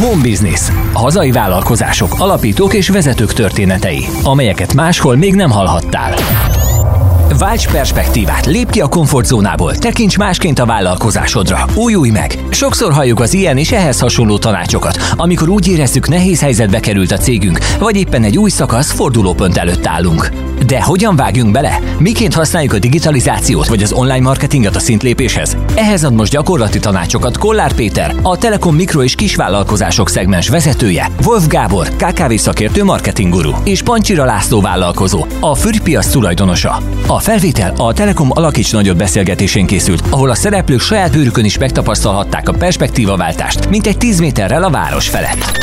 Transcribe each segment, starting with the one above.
Home Business. Hazai vállalkozások, alapítók és vezetők történetei, amelyeket máshol még nem hallhattál. Válts perspektívát, lép ki a komfortzónából, tekints másként a vállalkozásodra, újulj meg! Sokszor halljuk az ilyen és ehhez hasonló tanácsokat, amikor úgy érezzük nehéz helyzetbe került a cégünk, vagy éppen egy új szakasz fordulópont előtt állunk. De hogyan vágjunk bele? Miként használjuk a digitalizációt vagy az online marketinget a szintlépéshez? Ehhez ad most gyakorlati tanácsokat Kollár Péter, a Telekom mikro és kisvállalkozások szegmens vezetője, Wolf Gábor, KKV szakértő marketingguru és Pancsira László vállalkozó, a Fürpiac tulajdonosa. A felvétel a Telekom Alakíts Nagyot beszélgetésén készült, ahol a szereplők saját bőrükön is megtapasztalhatták a perspektívaváltást, mint egy 10 méterrel a város felett.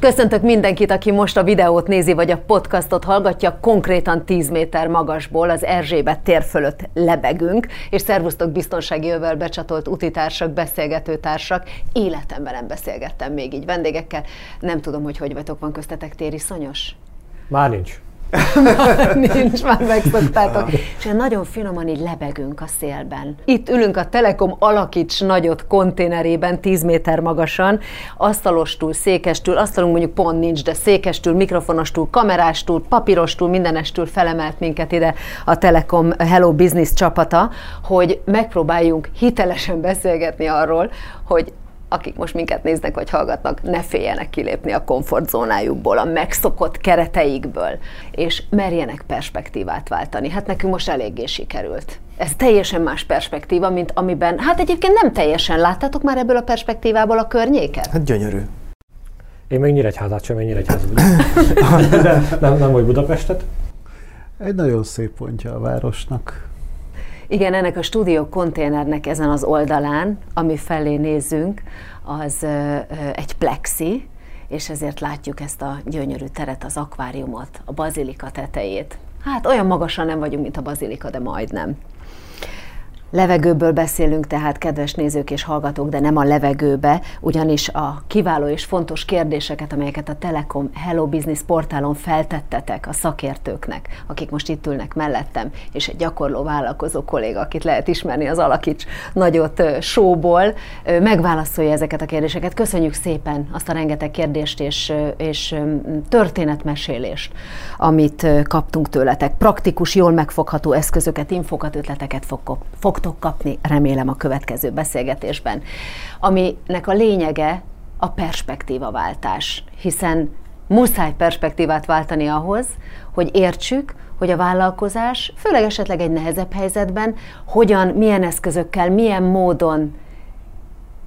Köszöntök mindenkit, aki most a videót nézi, vagy a podcastot hallgatja, konkrétan 10 méter magasból az Erzsébet tér fölött lebegünk, és szervusztok biztonsági övel becsatolt utitársak, beszélgetőtársak. Életemben nem beszélgettem még így vendégekkel. Nem tudom, hogy hogy vagytok, van köztetek téri szonyos? Már nincs. Nincs, már megszoktátok. És nagyon finoman így lebegünk a szélben. Itt ülünk a Telekom Alakíts nagyot konténerében, 10 méter magasan, asztalostól, székestül, asztalunk mondjuk pont nincs, de székestül, mikrofonostól, kamerástól, papírostól, mindenestől felemelt minket ide a Telekom Hello Business csapata, hogy megpróbáljunk hitelesen beszélgetni arról, hogy akik most minket néznek vagy hallgatnak, ne féljenek kilépni a komfortzónájukból, a megszokott kereteikből, és merjenek perspektívát váltani. Hát nekünk most eléggé sikerült. Ez teljesen más perspektíva, mint amiben, hát egyébként nem teljesen láttátok már ebből a perspektívából a környéket? Hát gyönyörű. Én még Nyíregyházát sem, én Nyíregyházat. De nem, nem vagy Budapestet. Egy nagyon szép pontja a városnak. Igen, ennek a stúdió konténernek ezen az oldalán, ami felé nézünk, az egy plexi, és ezért látjuk ezt a gyönyörű teret, az akváriumot, a bazilika tetejét. Hát olyan magasan nem vagyunk, mint a bazilika, de majdnem. Levegőből beszélünk tehát, kedves nézők és hallgatók, de nem a levegőbe, ugyanis a kiváló és fontos kérdéseket, amelyeket a Telekom Hello Business portálon feltettetek a szakértőknek, akik most itt ülnek mellettem, és egy gyakorló vállalkozó kolléga, akit lehet ismerni az Alakics nagyot sóból, megválaszolja ezeket a kérdéseket. Köszönjük szépen azt a rengeteg kérdést és, és történetmesélést, amit kaptunk tőletek. Praktikus, jól megfogható eszközöket, infokat, ötleteket fog, fog fogtok kapni, remélem a következő beszélgetésben, aminek a lényege a perspektívaváltás, hiszen muszáj perspektívát váltani ahhoz, hogy értsük, hogy a vállalkozás, főleg esetleg egy nehezebb helyzetben, hogyan, milyen eszközökkel, milyen módon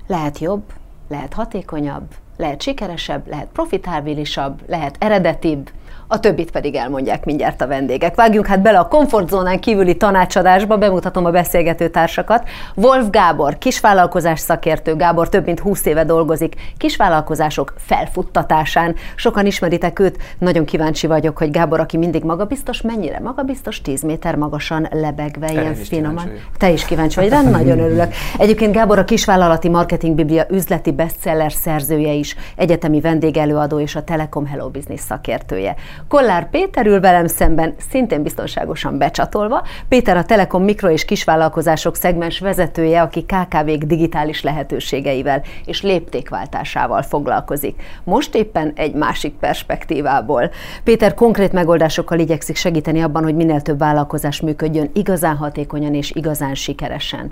lehet jobb, lehet hatékonyabb, lehet sikeresebb, lehet profitábilisabb, lehet eredetibb, a többit pedig elmondják mindjárt a vendégek. Vágjunk hát bele a komfortzónán kívüli tanácsadásba, bemutatom a beszélgető társakat. Wolf Gábor, kisvállalkozás szakértő. Gábor több mint 20 éve dolgozik kisvállalkozások felfuttatásán. Sokan ismeritek őt, nagyon kíváncsi vagyok, hogy Gábor, aki mindig magabiztos, mennyire magabiztos, 10 méter magasan lebegve, ilyen finoman. Te is kíváncsi vagy rá, nagyon örülök. Egyébként Gábor a kisvállalati marketing biblia üzleti bestseller szerzője is, egyetemi vendégelőadó és a Telekom Hello Business szakértője. Kollár Péter ül velem szemben, szintén biztonságosan becsatolva. Péter a Telekom mikro- és kisvállalkozások szegmens vezetője, aki KKV-k digitális lehetőségeivel és léptékváltásával foglalkozik. Most éppen egy másik perspektívából. Péter konkrét megoldásokkal igyekszik segíteni abban, hogy minél több vállalkozás működjön igazán hatékonyan és igazán sikeresen.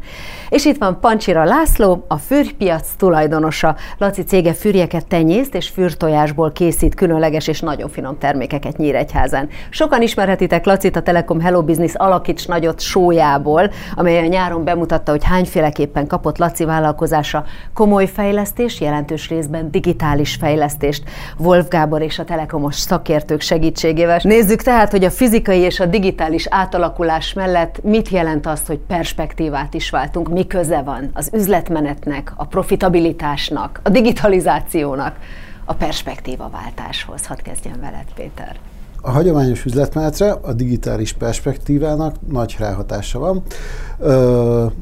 És itt van Pancsira László, a fűrpiac tulajdonosa. Laci cége fűrjeket tenyészt és fűrtojásból készít különleges és nagyon finom termékeket Nyíregyházán. Sokan ismerhetitek Lacit a Telekom Hello Business Alakíts nagyot sójából, amely a nyáron bemutatta, hogy hányféleképpen kapott Laci vállalkozása komoly fejlesztés, jelentős részben digitális fejlesztést Wolf Gábor és a Telekomos szakértők segítségével. Nézzük tehát, hogy a fizikai és a digitális átalakulás mellett mit jelent az, hogy perspektívát is váltunk, mi köze van az üzletmenetnek, a profitabilitásnak, a digitalizációnak a perspektívaváltáshoz. Hadd kezdjem veled, Péter. A hagyományos üzletmenetre a digitális perspektívának nagy ráhatása van.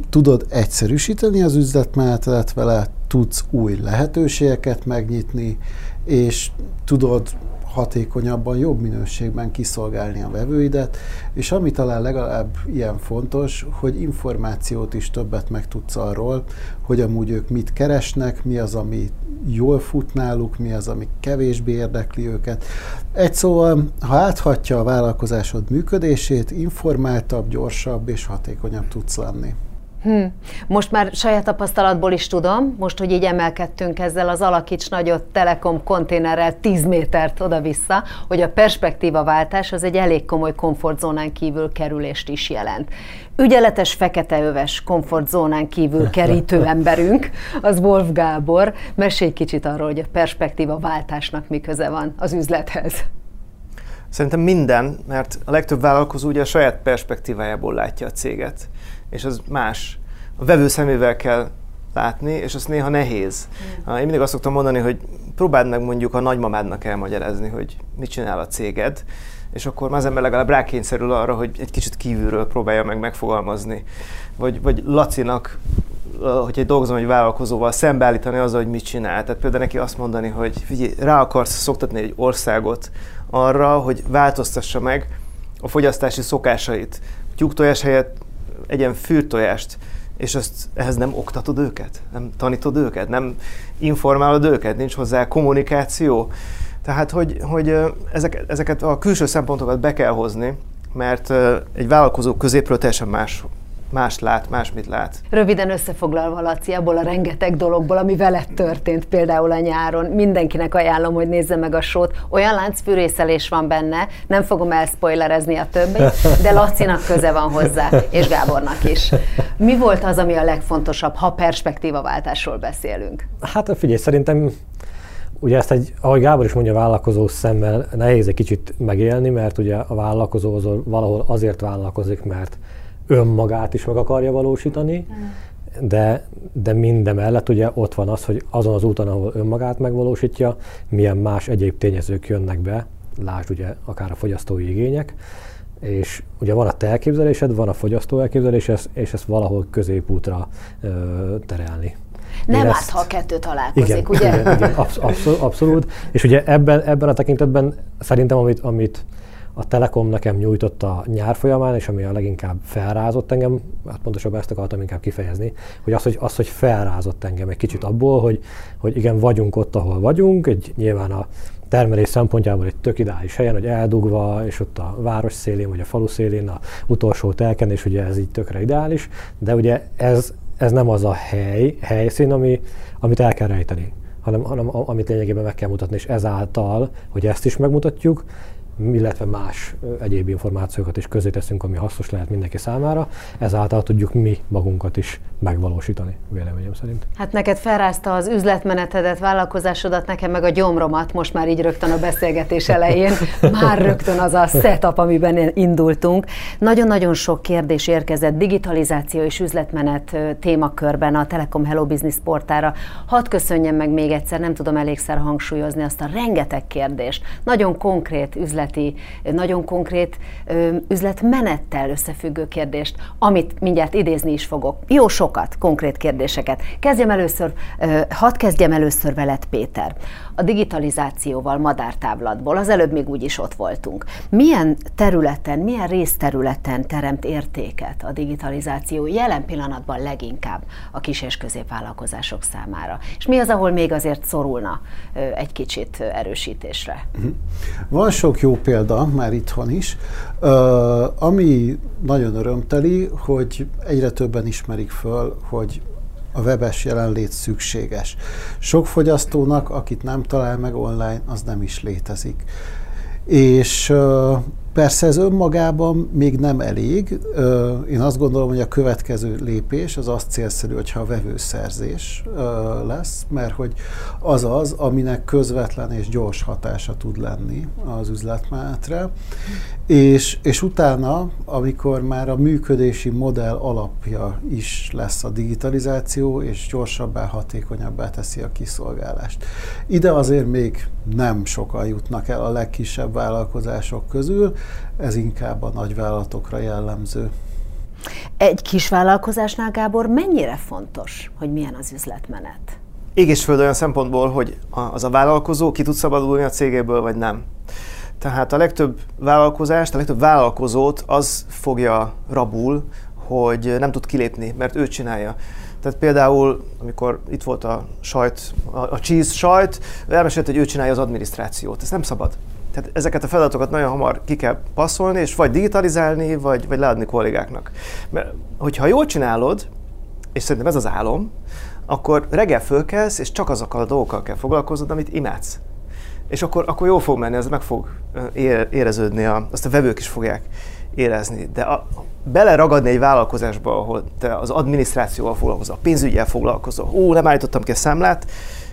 Tudod egyszerűsíteni az üzletmenetet vele, tudsz új lehetőségeket megnyitni, és tudod hatékonyabban, jobb minőségben kiszolgálni a vevőidet, és ami talán legalább ilyen fontos, hogy információt is többet megtudsz arról, hogy amúgy ők mit keresnek, mi az, ami jól fut náluk, mi az, ami kevésbé érdekli őket. Egy szóval, ha áthatja a vállalkozásod működését, informáltabb, gyorsabb és hatékonyabb tudsz lenni. Hm. Most már saját tapasztalatból is tudom, most, hogy így emelkedtünk ezzel az alakíts nagyot Telekom konténerrel 10 métert oda-vissza, hogy a perspektíva váltás az egy elég komoly komfortzónán kívül kerülést is jelent. Ügyeletes feketeöves komfortzónán kívül kerítő emberünk, az Wolf Gábor. Mesélj kicsit arról, hogy a perspektíva váltásnak mi köze van az üzlethez. Szerintem minden, mert a legtöbb vállalkozó ugye a saját perspektívájából látja a céget és az más. A vevő szemével kell látni, és az néha nehéz. Mm. Én mindig azt szoktam mondani, hogy próbáld meg mondjuk a nagymamádnak elmagyarázni, hogy mit csinál a céged, és akkor az ember legalább rákényszerül arra, hogy egy kicsit kívülről próbálja meg megfogalmazni. Vagy, vagy Lacinak, hogy egy dolgozom egy vállalkozóval, szembeállítani azzal, hogy mit csinál. Tehát például neki azt mondani, hogy figyelj, rá akarsz szoktatni egy országot arra, hogy változtassa meg a fogyasztási szokásait. Tyúktojás helyett egyen fűrtojást, és azt, ehhez nem oktatod őket, nem tanítod őket, nem informálod őket, nincs hozzá kommunikáció. Tehát, hogy, hogy ezek, ezeket a külső szempontokat be kell hozni, mert egy vállalkozó középről teljesen más más lát, más mit lát. Röviden összefoglalva, Laci, abból a rengeteg dologból, ami veled történt például a nyáron, mindenkinek ajánlom, hogy nézze meg a sót. Olyan láncfűrészelés van benne, nem fogom elspoilerezni a többit, de Lacinak köze van hozzá, és Gábornak is. Mi volt az, ami a legfontosabb, ha perspektívaváltásról beszélünk? Hát figyelj, szerintem Ugye ezt egy, ahogy Gábor is mondja, vállalkozó szemmel nehéz egy kicsit megélni, mert ugye a vállalkozó az valahol azért vállalkozik, mert önmagát is meg akarja valósítani, de, de mindemellett ugye ott van az, hogy azon az úton, ahol önmagát megvalósítja, milyen más egyéb tényezők jönnek be, lásd ugye akár a fogyasztói igények, és ugye van a te elképzelésed, van a fogyasztó elképzelés, és ezt valahol középútra ö, terelni. Nem árt, ezt... ha a kettő találkozik, igen, ugye? Igen, igen abszolút, abszolút. És ugye ebben, ebben a tekintetben szerintem, amit, amit a Telekom nekem nyújtott a nyár folyamán, és ami a leginkább felrázott engem, hát pontosabban ezt akartam inkább kifejezni, hogy az, hogy, az, hogy felrázott engem egy kicsit abból, hogy, hogy igen, vagyunk ott, ahol vagyunk, egy nyilván a termelés szempontjából egy tök ideális helyen, hogy eldugva, és ott a város szélén, vagy a falu szélén a utolsó telken, és ugye ez így tökre ideális, de ugye ez, ez nem az a hely, helyszín, ami, amit el kell rejteni, hanem, hanem amit lényegében meg kell mutatni, és ezáltal, hogy ezt is megmutatjuk, illetve más egyéb információkat is közé teszünk, ami hasznos lehet mindenki számára, ezáltal tudjuk mi magunkat is megvalósítani, véleményem szerint. Hát neked felrázta az üzletmenetedet, vállalkozásodat, nekem meg a gyomromat, most már így rögtön a beszélgetés elején, már rögtön az a setup, amiben indultunk. Nagyon-nagyon sok kérdés érkezett digitalizáció és üzletmenet témakörben a Telekom Hello Business portára. Hadd köszönjem meg még egyszer, nem tudom elégszer hangsúlyozni azt a rengeteg kérdést, nagyon konkrét üzlet üzleti, nagyon konkrét üzletmenettel összefüggő kérdést, amit mindjárt idézni is fogok. Jó sokat, konkrét kérdéseket. Kezdjem először, hadd kezdjem először veled, Péter. A digitalizációval, madártávlatból, az előbb még úgy is ott voltunk. Milyen területen, milyen részterületen teremt értéket a digitalizáció jelen pillanatban leginkább a kis és középvállalkozások számára? És mi az, ahol még azért szorulna egy kicsit erősítésre? Mhm. Van sok jó példa már itthon is, ami nagyon örömteli, hogy egyre többen ismerik föl, hogy a webes jelenlét szükséges. Sok fogyasztónak, akit nem talál meg online, az nem is létezik. És Persze ez önmagában még nem elég. Én azt gondolom, hogy a következő lépés az azt célszerű, hogyha a vevőszerzés lesz, mert hogy az az, aminek közvetlen és gyors hatása tud lenni az üzletmenetre, és, és utána, amikor már a működési modell alapja is lesz a digitalizáció, és gyorsabbá, hatékonyabbá teszi a kiszolgálást. Ide azért még nem sokan jutnak el a legkisebb vállalkozások közül, ez inkább a nagyvállalatokra jellemző. Egy kis vállalkozásnál, Gábor, mennyire fontos, hogy milyen az üzletmenet? ég és föld olyan szempontból, hogy az a vállalkozó ki tud szabadulni a cégéből, vagy nem. Tehát a legtöbb vállalkozást, a legtöbb vállalkozót az fogja rabul, hogy nem tud kilépni, mert ő csinálja. Tehát például, amikor itt volt a sajt, a, a cheese sajt, elmesélt, hogy ő csinálja az adminisztrációt. Ez nem szabad. Tehát ezeket a feladatokat nagyon hamar ki kell passzolni, és vagy digitalizálni, vagy, vagy leadni kollégáknak. Mert hogyha jól csinálod, és szerintem ez az álom, akkor reggel fölkelsz, és csak azokkal a dolgokkal kell foglalkoznod, amit imádsz. És akkor, akkor jól fog menni, ez meg fog éreződni, a, azt a vevők is fogják érezni. De a, beleragadni egy vállalkozásba, ahol te az adminisztrációval foglalkozol, a pénzügyel foglalkozol, ó, nem állítottam ki a számlát,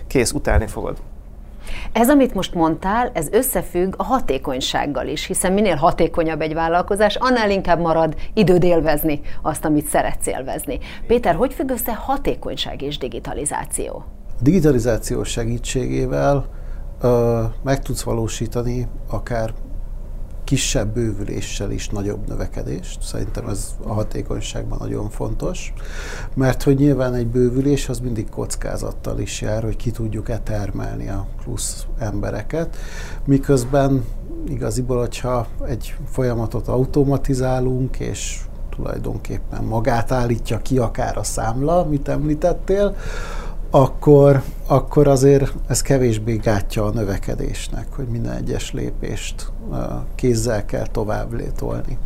kész, utálni fogod. Ez, amit most mondtál, ez összefügg a hatékonysággal is, hiszen minél hatékonyabb egy vállalkozás, annál inkább marad időd élvezni azt, amit szeretsz élvezni. Péter, hogy függ össze hatékonyság és digitalizáció? A digitalizáció segítségével ö, meg tudsz valósítani akár kisebb bővüléssel is nagyobb növekedést. Szerintem ez a hatékonyságban nagyon fontos, mert hogy nyilván egy bővülés az mindig kockázattal is jár, hogy ki tudjuk-e termelni a plusz embereket, miközben igaziból, hogyha egy folyamatot automatizálunk, és tulajdonképpen magát állítja ki akár a számla, amit említettél, akkor, akkor azért ez kevésbé gátja a növekedésnek, hogy minden egyes lépést kézzel kell tovább létolni.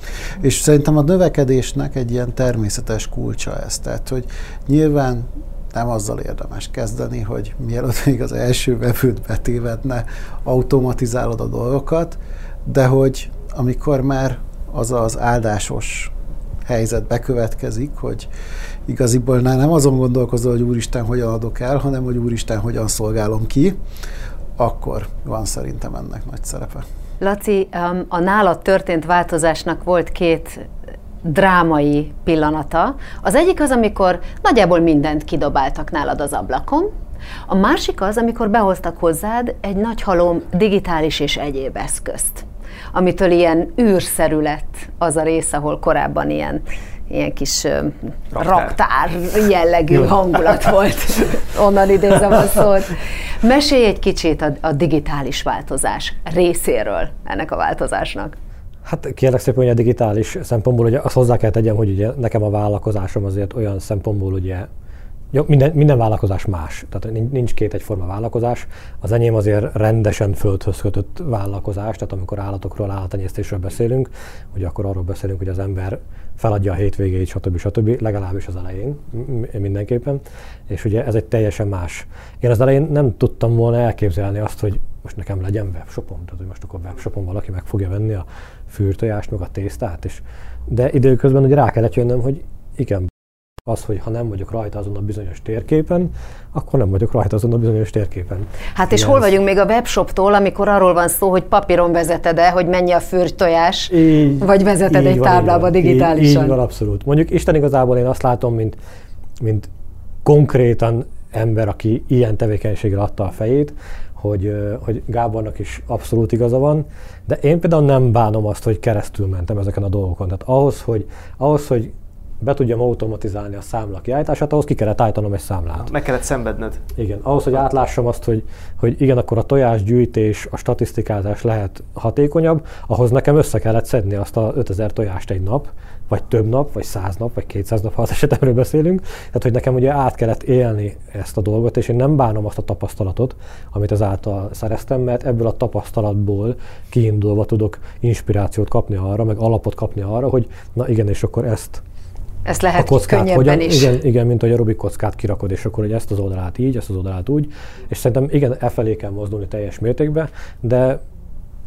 És szerintem a növekedésnek egy ilyen természetes kulcsa ez, tehát hogy nyilván nem azzal érdemes kezdeni, hogy mielőtt még az első vevőt betévedne, automatizálod a dolgokat, de hogy amikor már az az áldásos helyzet bekövetkezik, hogy igaziból nem azon gondolkozol, hogy Úristen hogyan adok el, hanem hogy Úristen hogyan szolgálom ki, akkor van szerintem ennek nagy szerepe. Laci, a nálad történt változásnak volt két drámai pillanata. Az egyik az, amikor nagyjából mindent kidobáltak nálad az ablakon, a másik az, amikor behoztak hozzád egy nagy halom digitális és egyéb eszközt, amitől ilyen űrszerű lett az a rész, ahol korábban ilyen ilyen kis raktár, raktár jellegű hangulat volt. Onnan idézem a szót. Mesélj egy kicsit a, a digitális változás részéről ennek a változásnak. Hát kérlek szépen, hogy a digitális szempontból, ugye azt hozzá kell tegyem, hogy ugye nekem a vállalkozásom azért olyan szempontból ugye jó, minden, minden vállalkozás más, tehát nincs két egyforma vállalkozás. Az enyém azért rendesen földhöz kötött vállalkozás, tehát amikor állatokról, állattenyésztésről beszélünk, ugye akkor arról beszélünk, hogy az ember feladja a hétvégét, stb. stb. legalábbis az elején mindenképpen, és ugye ez egy teljesen más. Én az elején nem tudtam volna elképzelni azt, hogy most nekem legyen webshopom, tehát hogy most akkor webshopon valaki meg fogja venni a fűrtojást, meg a tésztát, és de időközben ugye rá kellett jönnöm, hogy igen, az, hogy ha nem vagyok rajta azon a bizonyos térképen, akkor nem vagyok rajta azon a bizonyos térképen. Hát és Igen. hol vagyunk még a webshoptól, amikor arról van szó, hogy papíron vezeted-e, hogy mennyi a fürtojás, így, vagy vezeted így egy van, táblába így digitálisan? Így, így van, abszolút. Mondjuk Isten igazából én azt látom, mint, mint konkrétan ember, aki ilyen tevékenységre adta a fejét, hogy, hogy Gábornak is abszolút igaza van, de én például nem bánom azt, hogy keresztül mentem ezeken a dolgokon. Tehát ahhoz, hogy, ahhoz, hogy be tudjam automatizálni a számla kiállítását, ahhoz ki kellett állítanom egy számlát. Meg kellett szenvedned. Igen, ahhoz, hogy átlássam azt, hogy, hogy igen, akkor a tojásgyűjtés, a statisztikázás lehet hatékonyabb, ahhoz nekem össze kellett szedni azt a 5000 tojást egy nap, vagy több nap, vagy 100 nap, vagy 200 nap, ha az esetemről beszélünk. Tehát, hogy nekem ugye át kellett élni ezt a dolgot, és én nem bánom azt a tapasztalatot, amit ezáltal szereztem, mert ebből a tapasztalatból kiindulva tudok inspirációt kapni arra, meg alapot kapni arra, hogy na igen, és akkor ezt ezt lehet a kockát hogyan, is. Igen, igen, mint hogy a Rubik kockát kirakod, és akkor hogy ezt az oldalát így, ezt az oldalát úgy, és szerintem igen, e felé kell mozdulni teljes mértékben, de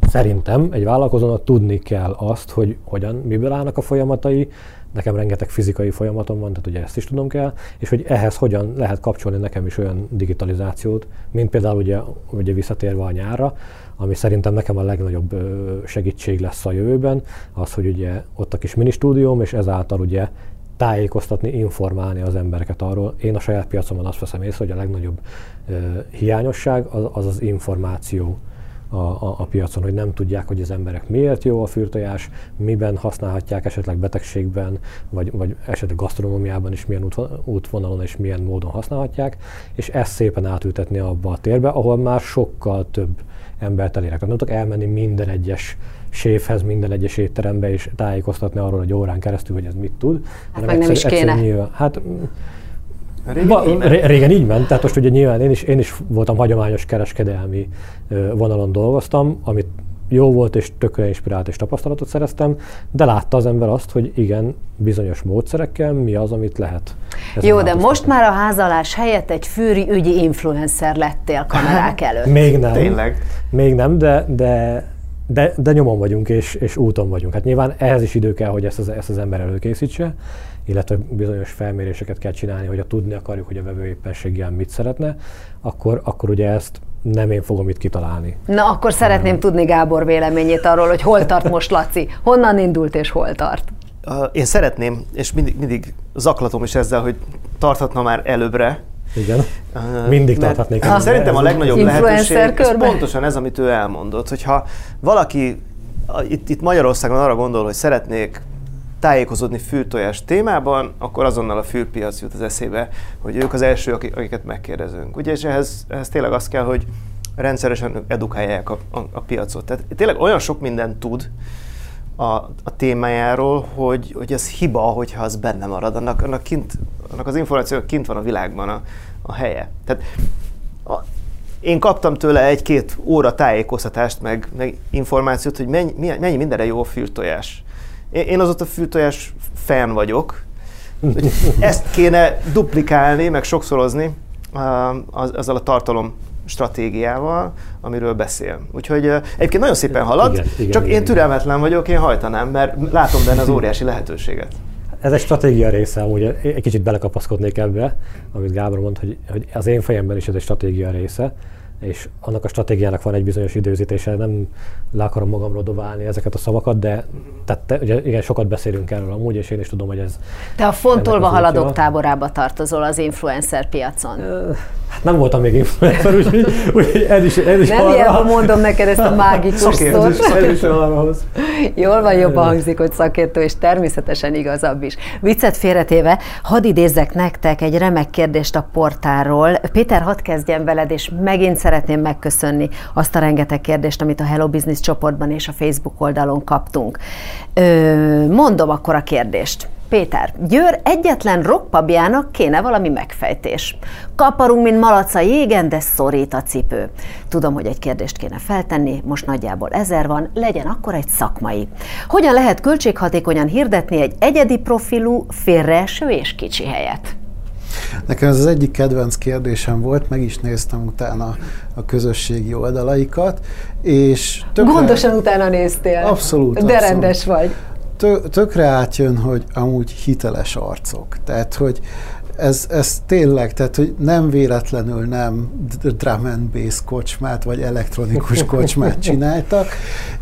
szerintem egy vállalkozónak tudni kell azt, hogy hogyan, miből állnak a folyamatai, nekem rengeteg fizikai folyamatom van, tehát ugye ezt is tudom kell, és hogy ehhez hogyan lehet kapcsolni nekem is olyan digitalizációt, mint például ugye, ugye visszatérve a nyárra, ami szerintem nekem a legnagyobb segítség lesz a jövőben, az, hogy ugye ott a kis mini stúdióm, és ezáltal ugye tájékoztatni, informálni az embereket arról. Én a saját piacomon azt veszem észre, hogy a legnagyobb uh, hiányosság az, az az információ a, a, a piacon, hogy nem tudják, hogy az emberek miért jó a fürtojás, miben használhatják, esetleg betegségben, vagy, vagy esetleg gasztronómiában is milyen útvonalon és milyen módon használhatják, és ezt szépen átültetni abba a térbe, ahol már sokkal több embert elérek. Nem tudok elmenni minden egyes séfhez, minden egyes étterembe, és tájékoztatni arról egy órán keresztül, hogy ez mit tud. Hát meg nem is kéne. Nyilván, hát Régen, ba, így ment. régen így ment, tehát most ugye nyilván én is, én is voltam hagyományos kereskedelmi vonalon dolgoztam, amit jó volt és tökre inspirált és tapasztalatot szereztem, de látta az ember azt, hogy igen, bizonyos módszerekkel mi az, amit lehet. Jó, de most már a házalás helyett egy fűri ügyi influencer lettél kamerák előtt. Még nem. Tényleg. Még nem, de, de, de, de nyomon vagyunk és, és úton vagyunk. Hát nyilván ehhez is idő kell, hogy ezt az, ezt az ember előkészítse illetve bizonyos felméréseket kell csinálni, hogy a tudni akarjuk, hogy a vevő éppenséggel mit szeretne, akkor, akkor ugye ezt nem én fogom itt kitalálni. Na, akkor szeretném nem. tudni Gábor véleményét arról, hogy hol tart most Laci, honnan indult és hol tart. Én szeretném, és mindig, mindig zaklatom is ezzel, hogy tarthatna már előbbre, igen. Mindig tarthatnék. Uh, szerintem a legnagyobb lehetőség ez pontosan ez, amit ő elmondott, hogyha valaki itt, itt Magyarországon arra gondol, hogy szeretnék tájékozódni fültojás témában, akkor azonnal a fülpiac jut az eszébe, hogy ők az elsők, akiket megkérdezünk. Ugye, és ehhez, ehhez tényleg az kell, hogy rendszeresen edukálják a, a, a piacot. Tehát tényleg olyan sok mindent tud a, a témájáról, hogy, hogy ez hiba, hogyha az benne marad. Annak, annak, kint, annak az információ kint van a világban a, a helye. Tehát a, én kaptam tőle egy-két óra tájékoztatást, meg, meg információt, hogy mennyi, mennyi mindenre jó a fürtojás. Én azóta fűtojás fan vagyok. Ezt kéne duplikálni, meg sokszorozni azzal a tartalom stratégiával, amiről beszél. Úgyhogy egyébként nagyon szépen halad, igen, igen, csak igen, én türelmetlen vagyok, én hajtanám, mert látom benne az óriási lehetőséget. Ez egy stratégia része, amúgy egy kicsit belekapaszkodnék ebbe, amit Gábor mond, hogy, hogy az én fejemben is ez egy stratégia része és annak a stratégiának van egy bizonyos időzítése, nem le akarom magamról dobálni ezeket a szavakat, de tehát te, ugye, igen, sokat beszélünk erről amúgy, és én is tudom, hogy ez... Te a fontolva haladók táborába tartozol az influencer piacon. Hát nem voltam még influencer, úgyhogy, úgyhogy ez is, ez is Nem arra... mondom neked ezt a mágikus szót. Ez is arra hoz. Jól van, jobban hangzik, hogy szakértő, és természetesen igazabb is. Viccet félretéve, hadd idézzek nektek egy remek kérdést a portáról. Péter, hadd kezdjem veled, és megint szeretném megköszönni azt a rengeteg kérdést, amit a Hello Business csoportban és a Facebook oldalon kaptunk. Ö, mondom akkor a kérdést. Péter, Győr egyetlen rockpabjának kéne valami megfejtés. Kaparunk, mint malac a jégen, de szorít a cipő. Tudom, hogy egy kérdést kéne feltenni, most nagyjából ezer van, legyen akkor egy szakmai. Hogyan lehet költséghatékonyan hirdetni egy egyedi profilú, félreeső és kicsi helyet? Nekem ez az egyik kedvenc kérdésem volt, meg is néztem utána a közösségi oldalaikat, és tökre... Gondosan utána néztél. Abszolút. De abszolút. rendes vagy. Tökre átjön, hogy amúgy hiteles arcok. Tehát, hogy ez, ez tényleg, tehát hogy nem véletlenül nem drum and bass kocsmát, vagy elektronikus kocsmát csináltak,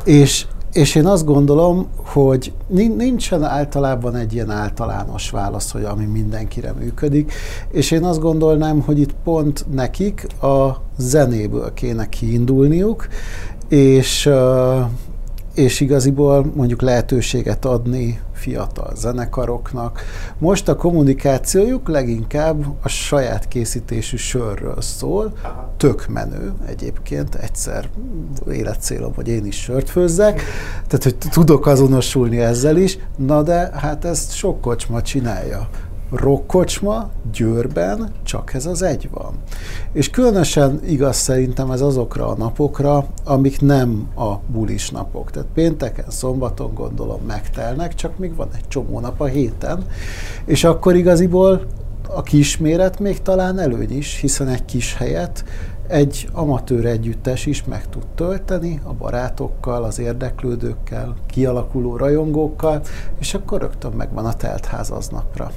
és és én azt gondolom, hogy nincsen általában egy ilyen általános válasz, hogy ami mindenkire működik, és én azt gondolnám, hogy itt pont nekik a zenéből kéne kiindulniuk, és és igaziból mondjuk lehetőséget adni fiatal zenekaroknak. Most a kommunikációjuk leginkább a saját készítésű sörről szól, tök menő egyébként, egyszer életcélom, hogy én is sört főzzek, tehát hogy tudok azonosulni ezzel is, na de hát ezt sok kocsma csinálja rockkocsma Győrben csak ez az egy van. És különösen igaz szerintem ez azokra a napokra, amik nem a bulis napok. Tehát pénteken, szombaton gondolom megtelnek, csak még van egy csomó nap a héten, és akkor igaziból a kisméret még talán előny is, hiszen egy kis helyet egy amatőr együttes is meg tud tölteni a barátokkal, az érdeklődőkkel, kialakuló rajongókkal, és akkor rögtön megvan a teltház aznapra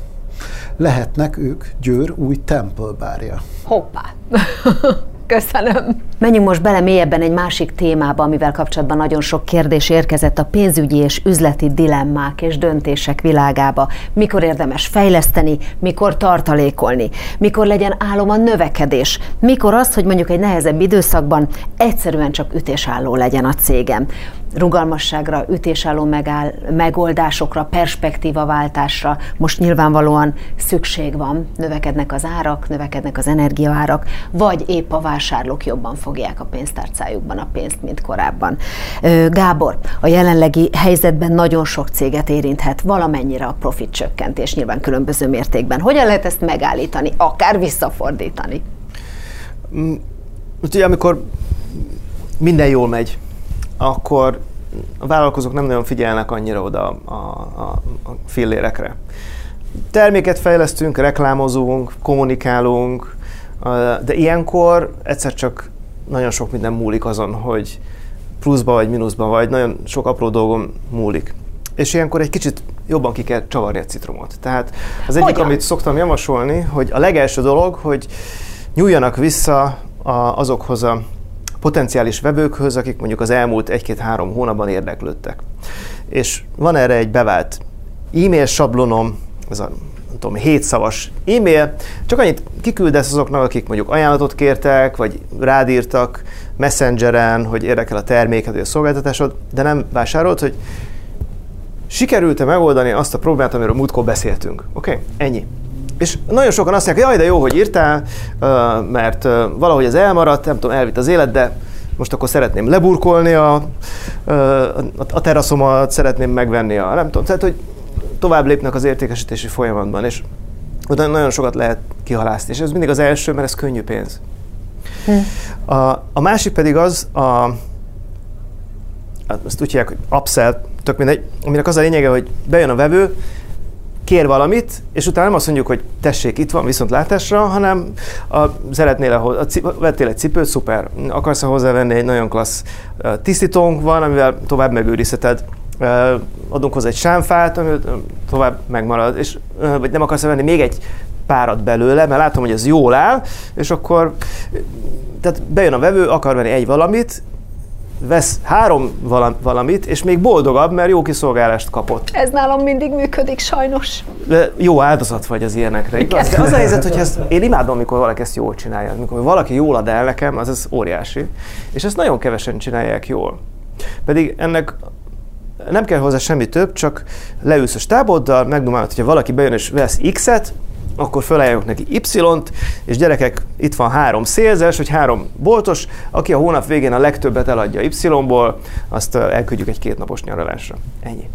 lehetnek ők Győr új temple bárja. Hoppá! Köszönöm! Menjünk most bele mélyebben egy másik témába, amivel kapcsolatban nagyon sok kérdés érkezett a pénzügyi és üzleti dilemmák és döntések világába. Mikor érdemes fejleszteni, mikor tartalékolni, mikor legyen álom a növekedés, mikor az, hogy mondjuk egy nehezebb időszakban egyszerűen csak ütésálló legyen a cégem rugalmasságra, ütésálló megáll, megoldásokra, perspektívaváltásra most nyilvánvalóan szükség van. Növekednek az árak, növekednek az energiaárak, vagy épp a vásárlók jobban fogják a pénztárcájukban a pénzt, mint korábban. Gábor, a jelenlegi helyzetben nagyon sok céget érinthet valamennyire a profit csökkentés, nyilván különböző mértékben. Hogyan lehet ezt megállítani, akár visszafordítani? Mm, ugye, amikor minden jól megy, akkor a vállalkozók nem nagyon figyelnek annyira oda a, a, a fillérekre. Terméket fejlesztünk, reklámozunk, kommunikálunk, de ilyenkor egyszer csak nagyon sok minden múlik azon, hogy pluszba vagy mínuszba vagy, nagyon sok apró dolgom múlik. És ilyenkor egy kicsit jobban ki kell csavarni a citromot. Tehát az egyik, Hogyan? amit szoktam javasolni, hogy a legelső dolog, hogy nyúljanak vissza a, azokhoz a potenciális vevőkhöz, akik mondjuk az elmúlt egy-két-három hónapban érdeklődtek. És van erre egy bevált e-mail sablonom, ez a nem tudom, hétszavas e-mail, csak annyit kiküldesz azoknak, akik mondjuk ajánlatot kértek, vagy rádírtak messengeren, hogy érdekel a terméket, vagy a szolgáltatásod, de nem vásárolt, hogy sikerült-e megoldani azt a problémát, amiről múltkor beszéltünk. Oké? Okay? Ennyi. És nagyon sokan azt mondják, hogy jaj, de jó, hogy írtál, mert valahogy ez elmaradt, nem tudom, elvitt az élet, de most akkor szeretném leburkolni a, a teraszomat, szeretném megvenni a, nem tudom, tehát, hogy tovább lépnek az értékesítési folyamatban, és oda nagyon sokat lehet kihalászni, és ez mindig az első, mert ez könnyű pénz. Hm. A, a másik pedig az, a, hát azt úgy hívják, hogy upsell, tök mindegy, aminek az a lényege, hogy bejön a vevő, kér valamit, és utána nem azt mondjuk, hogy tessék, itt van viszont látásra, hanem a, szeretnél, a, a, vettél egy cipőt, szuper, akarsz hozzávenni egy nagyon klassz tisztítónk van, amivel tovább megőrizheted. Adunk hozzá egy sámfát, ami tovább megmarad, és vagy nem akarsz venni még egy párat belőle, mert látom, hogy ez jól áll, és akkor tehát bejön a vevő, akar venni egy valamit, vesz három valamit, és még boldogabb, mert jó kiszolgálást kapott. Ez nálam mindig működik, sajnos. De jó áldozat vagy az ilyenekre, igaz? De az a helyzet, hogy ezt, én imádom, amikor valaki ezt jól csinálja. Amikor valaki jól ad el nekem, az ez óriási. És ezt nagyon kevesen csinálják jól. Pedig ennek nem kell hozzá semmi több, csak leülsz a stáboddal, megdumálod, hogyha valaki bejön és vesz X-et, akkor felajánljuk neki Y-t, és gyerekek, itt van három szélzes, vagy három boltos, aki a hónap végén a legtöbbet eladja Y-ból, azt elküldjük egy kétnapos nyaralásra. Ennyi.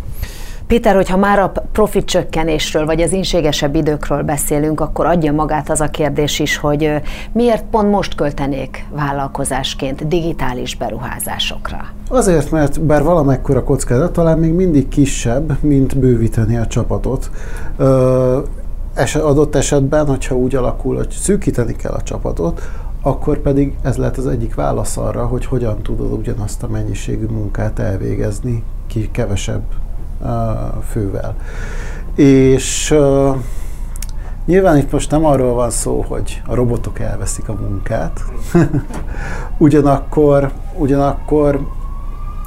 Péter, hogyha már a profit csökkenésről, vagy az inségesebb időkről beszélünk, akkor adja magát az a kérdés is, hogy miért pont most költenék vállalkozásként digitális beruházásokra? Azért, mert bár valamekkora kockázat, talán még mindig kisebb, mint bővíteni a csapatot. Eset, adott esetben, hogyha úgy alakul, hogy szűkíteni kell a csapatot, akkor pedig ez lehet az egyik válasz arra, hogy hogyan tudod ugyanazt a mennyiségű munkát elvégezni ki kevesebb uh, fővel. És uh, nyilván itt most nem arról van szó, hogy a robotok elveszik a munkát, ugyanakkor, ugyanakkor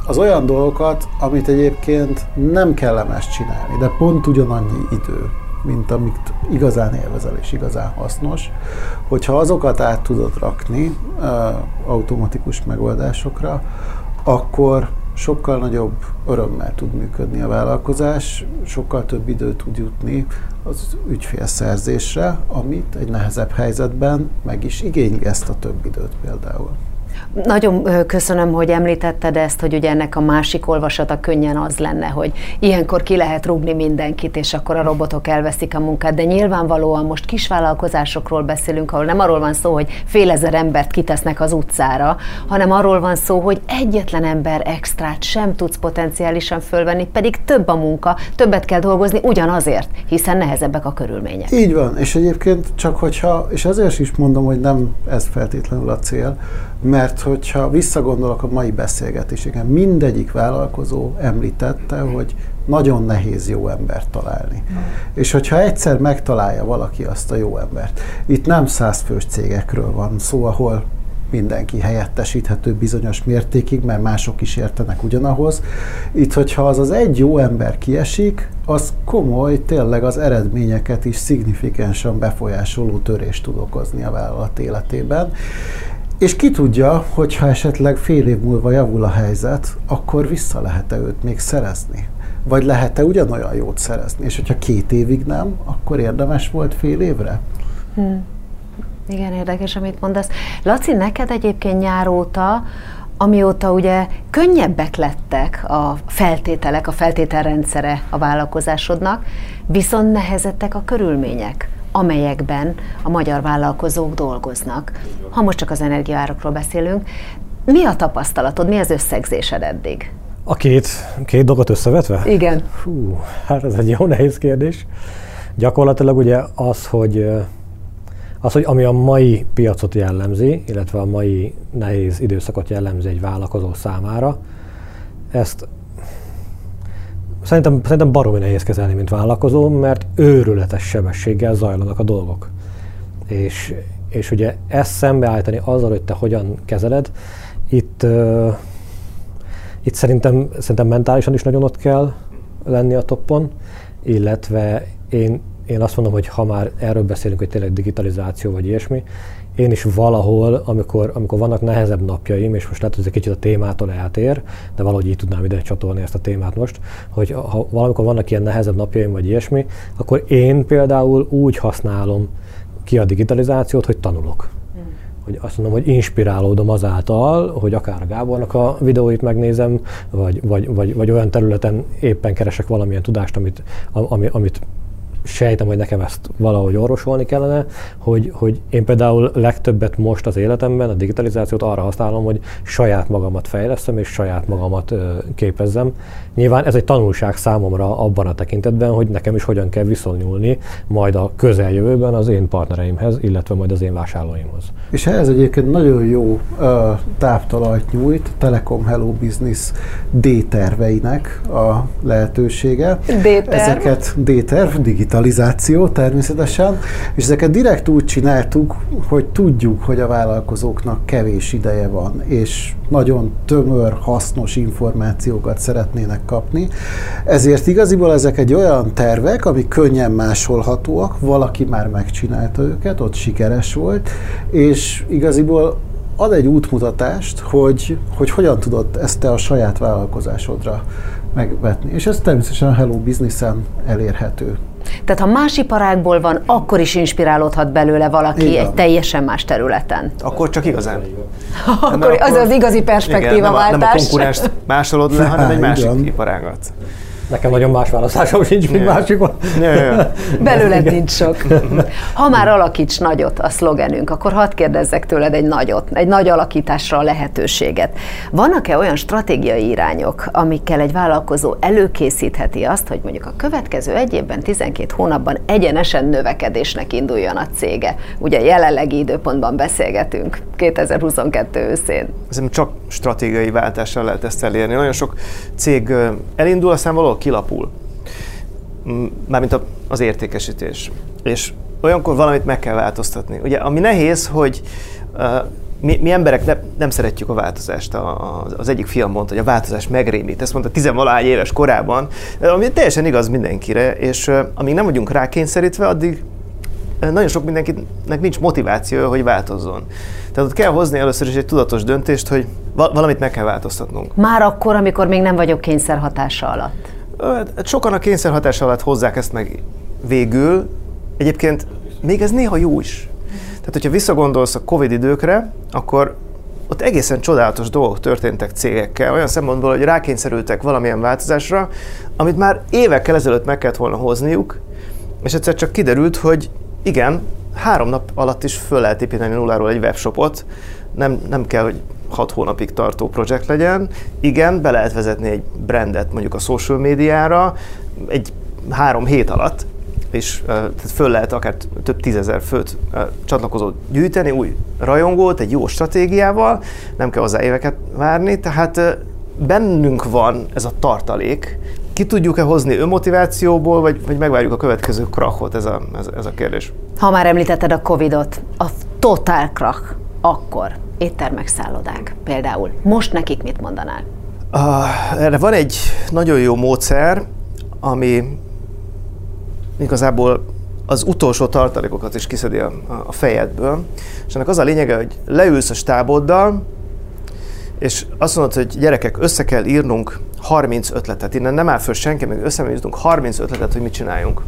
az olyan dolgokat, amit egyébként nem kellemes csinálni, de pont ugyanannyi idő, mint amit igazán élvezel és igazán hasznos, hogyha azokat át tudod rakni automatikus megoldásokra, akkor sokkal nagyobb örömmel tud működni a vállalkozás, sokkal több időt tud jutni az ügyfélszerzésre, amit egy nehezebb helyzetben meg is igényli ezt a több időt például. Nagyon köszönöm, hogy említetted ezt, hogy ugye ennek a másik olvasata könnyen az lenne, hogy ilyenkor ki lehet rúgni mindenkit, és akkor a robotok elveszik a munkát, de nyilvánvalóan most kisvállalkozásokról beszélünk, ahol nem arról van szó, hogy fél ezer embert kitesznek az utcára, hanem arról van szó, hogy egyetlen ember extrát sem tudsz potenciálisan fölvenni, pedig több a munka, többet kell dolgozni ugyanazért, hiszen nehezebbek a körülmények. Így van, és egyébként csak hogyha, és ezért is mondom, hogy nem ez feltétlenül a cél, mert hogyha visszagondolok a mai beszélgetéseken, mindegyik vállalkozó említette, hogy nagyon nehéz jó embert találni. Mm. És hogyha egyszer megtalálja valaki azt a jó embert, itt nem százfős cégekről van szó, ahol mindenki helyettesíthető bizonyos mértékig, mert mások is értenek ugyanahoz. Itt, hogyha az az egy jó ember kiesik, az komoly, tényleg az eredményeket is szignifikánsan befolyásoló törést tud okozni a vállalat életében. És ki tudja, hogyha esetleg fél év múlva javul a helyzet, akkor vissza lehet-e őt még szerezni? Vagy lehet-e ugyanolyan jót szerezni? És hogyha két évig nem, akkor érdemes volt fél évre? Hmm. Igen, érdekes, amit mondasz. Laci, neked egyébként nyáróta, amióta ugye könnyebbek lettek a feltételek, a feltételrendszere a vállalkozásodnak, viszont nehezettek a körülmények amelyekben a magyar vállalkozók dolgoznak. Ha most csak az energiaárakról beszélünk, mi a tapasztalatod, mi az összegzésed eddig? A két, két dolgot összevetve? Igen. Hú, hát ez egy jó nehéz kérdés. Gyakorlatilag ugye az, hogy az, hogy ami a mai piacot jellemzi, illetve a mai nehéz időszakot jellemzi egy vállalkozó számára, ezt szerintem, szerintem baromi nehéz kezelni, mint vállalkozó, mert őrületes sebességgel zajlanak a dolgok. És, és ugye ezt szembeállítani azzal, hogy te hogyan kezeled, itt, uh, itt szerintem, szerintem mentálisan is nagyon ott kell lenni a toppon, illetve én, én azt mondom, hogy ha már erről beszélünk, hogy tényleg digitalizáció vagy ilyesmi, én is valahol, amikor, amikor vannak nehezebb napjaim, és most lehet, hogy ez egy kicsit a témától eltér, de valahogy így tudnám ide csatolni ezt a témát most, hogy ha valamikor vannak ilyen nehezebb napjaim, vagy ilyesmi, akkor én például úgy használom ki a digitalizációt, hogy tanulok. Hmm. Hogy azt mondom, hogy inspirálódom azáltal, hogy akár Gábornak a videóit megnézem, vagy, vagy, vagy, vagy olyan területen éppen keresek valamilyen tudást, amit, ami, amit sejtem, hogy nekem ezt valahogy orvosolni kellene, hogy, hogy én például legtöbbet most az életemben a digitalizációt arra használom, hogy saját magamat fejlesztem és saját magamat ö, képezzem. Nyilván ez egy tanulság számomra abban a tekintetben, hogy nekem is hogyan kell viszonyulni majd a közeljövőben az én partnereimhez, illetve majd az én vásárlóimhoz. És ehhez egyébként nagyon jó uh, táptalajt nyújt Telekom Hello Business D-terveinek a lehetősége. D-terv? Ezeket D-terv, digital digitalizáció természetesen, és ezeket direkt úgy csináltuk, hogy tudjuk, hogy a vállalkozóknak kevés ideje van, és nagyon tömör, hasznos információkat szeretnének kapni. Ezért igaziból ezek egy olyan tervek, amik könnyen másolhatóak, valaki már megcsinálta őket, ott sikeres volt, és igaziból ad egy útmutatást, hogy, hogy hogyan tudod ezt te a saját vállalkozásodra megvetni. És ez természetesen a Hello Business-en elérhető. Tehát ha más iparágból van, akkor is inspirálódhat belőle valaki Igen. egy teljesen más területen. Akkor csak igazán. akkor az az igazi perspektíva igen, nem, a, nem a konkurenst másolod le, hanem egy másik iparágat. Nekem nagyon más választásom sincs, mint másikon. Belőled nincs sok. Ha már alakíts nagyot a szlogenünk, akkor hadd kérdezzek tőled egy nagyot, egy nagy alakításra a lehetőséget. Vannak-e olyan stratégiai irányok, amikkel egy vállalkozó előkészítheti azt, hogy mondjuk a következő egy évben, 12 hónapban egyenesen növekedésnek induljon a cége? Ugye jelenlegi időpontban beszélgetünk, 2022 őszén. Ez csak stratégiai váltással lehet ezt elérni. Nagyon sok cég elindul, aztán valahol kilapul. Mármint az értékesítés. És olyankor valamit meg kell változtatni. Ugye, ami nehéz, hogy mi, mi emberek ne, nem szeretjük a változást. A, az egyik fiam mondta, hogy a változás megrémít. Ezt mondta tizenvalahány éves korában, ami teljesen igaz mindenkire, és amíg nem vagyunk rákényszerítve, addig nagyon sok mindenkinek nincs motiváció, hogy változzon. Tehát ott kell hozni először is egy tudatos döntést, hogy valamit meg kell változtatnunk. Már akkor, amikor még nem vagyok kényszerhatása alatt. Hát sokan a kényszerhatás alatt hozzák ezt meg végül. Egyébként még ez néha jó is. Tehát, hogyha visszagondolsz a Covid időkre, akkor ott egészen csodálatos dolgok történtek cégekkel, olyan szempontból, hogy rákényszerültek valamilyen változásra, amit már évekkel ezelőtt meg kellett volna hozniuk, és egyszer csak kiderült, hogy igen, három nap alatt is föl lehet építeni nulláról egy webshopot, nem, nem kell, hogy hat hónapig tartó projekt legyen. Igen, be lehet vezetni egy brandet mondjuk a social médiára egy három hét alatt, és tehát föl lehet akár több tízezer főt csatlakozót gyűjteni, új rajongót, egy jó stratégiával, nem kell hozzá éveket várni, tehát bennünk van ez a tartalék, ki tudjuk-e hozni önmotivációból, vagy, vagy megvárjuk a következő krachot, ez a, ez, ez a kérdés. Ha már említetted a Covid-ot, a totál krach, akkor éttermek, szállodák például. Most nekik mit mondanál? Uh, erre van egy nagyon jó módszer, ami igazából az utolsó tartalékokat is kiszedi a, a fejedből, és ennek az a lényege, hogy leülsz a stáboddal, és azt mondod, hogy gyerekek, össze kell írnunk 30 ötletet. Innen nem áll föl senki, meg össze 30 ötletet, hogy mit csináljunk.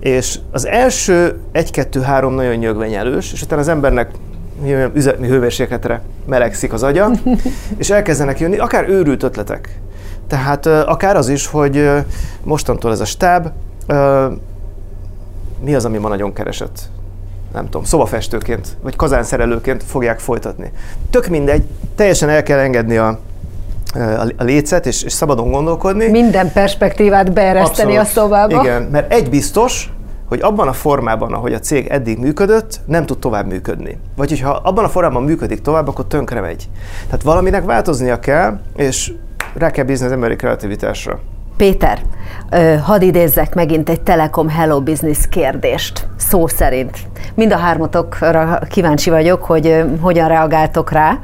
És az első egy-kettő-három nagyon nyögvenyelős, és utána az embernek üzemi hőmérsékletre melegszik az agya, és elkezdenek jönni akár őrült ötletek. Tehát akár az is, hogy mostantól ez a stáb, mi az, ami ma nagyon keresett? Nem tudom, szobafestőként, vagy kazánszerelőként fogják folytatni. Tök mindegy, teljesen el kell engedni a, a lécet, és, és szabadon gondolkodni. Minden perspektívát beereszteni Abszolút. a szobába. Igen, mert egy biztos, hogy abban a formában, ahogy a cég eddig működött, nem tud tovább működni. Vagy hogyha abban a formában működik tovább, akkor tönkre megy. Tehát valaminek változnia kell, és rá kell bízni az emberi kreativitásra. Péter, hadd idézzek megint egy Telekom Hello Business kérdést, szó szerint. Mind a hármatokra kíváncsi vagyok, hogy hogyan reagáltok rá.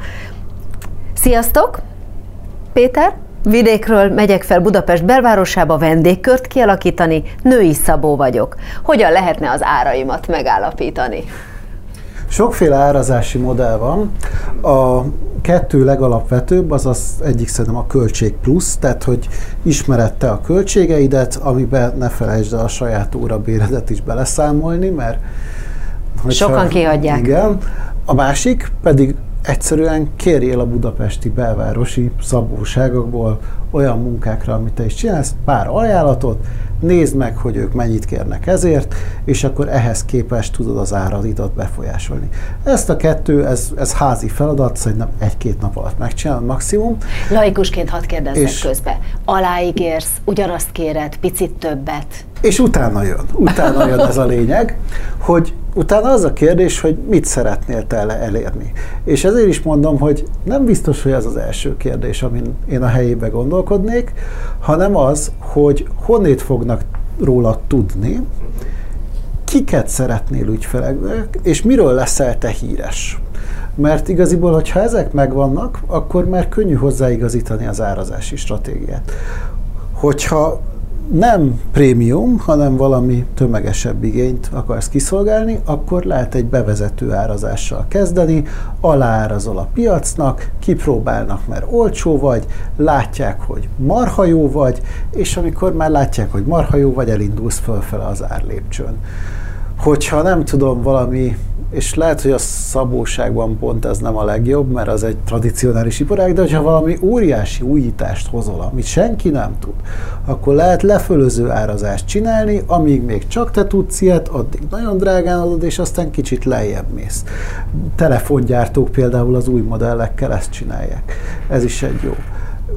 Sziasztok! Péter, Vidékről megyek fel Budapest belvárosába vendégkört kialakítani, női szabó vagyok. Hogyan lehetne az áraimat megállapítani? Sokféle árazási modell van. A kettő legalapvetőbb, az az egyik szerintem a költség plusz, tehát hogy ismerette a költségeidet, amiben ne felejtsd el a saját órabéredet is beleszámolni, mert Sokan kihagyják. Igen. A másik pedig egyszerűen kérjél a budapesti belvárosi szabóságokból olyan munkákra, amit te is csinálsz, pár ajánlatot, nézd meg, hogy ők mennyit kérnek ezért, és akkor ehhez képest tudod az áradidat befolyásolni. Ezt a kettő, ez, ez házi feladat, szerintem egy-két nap alatt megcsinálod maximum. Laikusként hadd kérdezzek és közbe. Aláígérsz, ugyanazt kéred, picit többet? És utána jön. Utána jön ez a lényeg, hogy utána az a kérdés, hogy mit szeretnél te elérni. És ezért is mondom, hogy nem biztos, hogy ez az első kérdés, amin én a helyébe gondolkodnék, hanem az, hogy honnét fognak róla tudni, kiket szeretnél ügyfeleknek, és miről leszel te híres. Mert igaziból, hogyha ezek megvannak, akkor már könnyű hozzáigazítani az árazási stratégiát. Hogyha nem prémium, hanem valami tömegesebb igényt akarsz kiszolgálni, akkor lehet egy bevezető árazással kezdeni, aláárazol a piacnak, kipróbálnak, mert olcsó vagy, látják, hogy marha jó vagy, és amikor már látják, hogy marha jó vagy, elindulsz fölfele az árlépcsőn. Hogyha nem tudom, valami és lehet, hogy a szabóságban pont ez nem a legjobb, mert az egy tradicionális iparág, de hogyha valami óriási újítást hozol, amit senki nem tud, akkor lehet lefölöző árazást csinálni, amíg még csak te tudsz ilyet, addig nagyon drágán adod, és aztán kicsit lejjebb mész. Telefongyártók például az új modellekkel ezt csinálják. Ez is egy jó.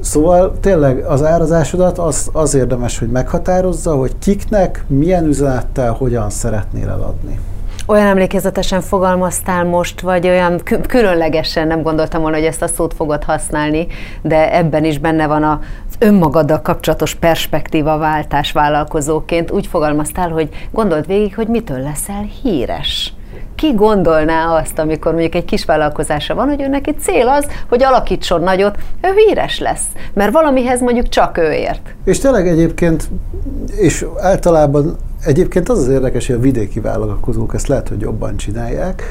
Szóval tényleg az árazásodat az, az érdemes, hogy meghatározza, hogy kiknek, milyen üzenettel, hogyan szeretnél eladni. Olyan emlékezetesen fogalmaztál most, vagy olyan különlegesen nem gondoltam volna, hogy ezt a szót fogod használni, de ebben is benne van az önmagaddal kapcsolatos perspektíva váltás vállalkozóként. Úgy fogalmaztál, hogy gondold végig, hogy mitől leszel híres ki gondolná azt, amikor mondjuk egy kis vállalkozása van, hogy ő neki cél az, hogy alakítson nagyot, ő híres lesz, mert valamihez mondjuk csak ő ért. És tényleg egyébként, és általában Egyébként az az érdekes, hogy a vidéki vállalkozók ezt lehet, hogy jobban csinálják,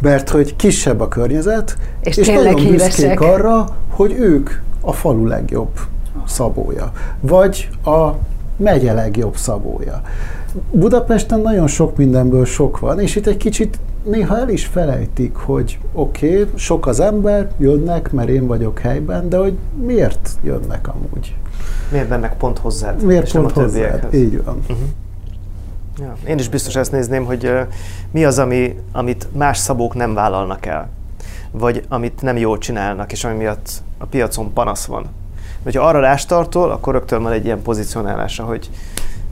mert hogy kisebb a környezet, és, és nagyon büszkék arra, hogy ők a falu legjobb szabója, vagy a megye legjobb szabója. Budapesten nagyon sok mindenből sok van, és itt egy kicsit néha el is felejtik, hogy oké, okay, sok az ember, jönnek, mert én vagyok helyben, de hogy miért jönnek amúgy? Miért mennek pont hozzád? Miért pont hozzád? Így van. Uh-huh. Ja, én is biztos ezt nézném, hogy uh, mi az, ami, amit más szabók nem vállalnak el, vagy amit nem jól csinálnak, és ami miatt a piacon panasz van. Vagy ha arra rástartol, akkor rögtön van egy ilyen pozícionálása, hogy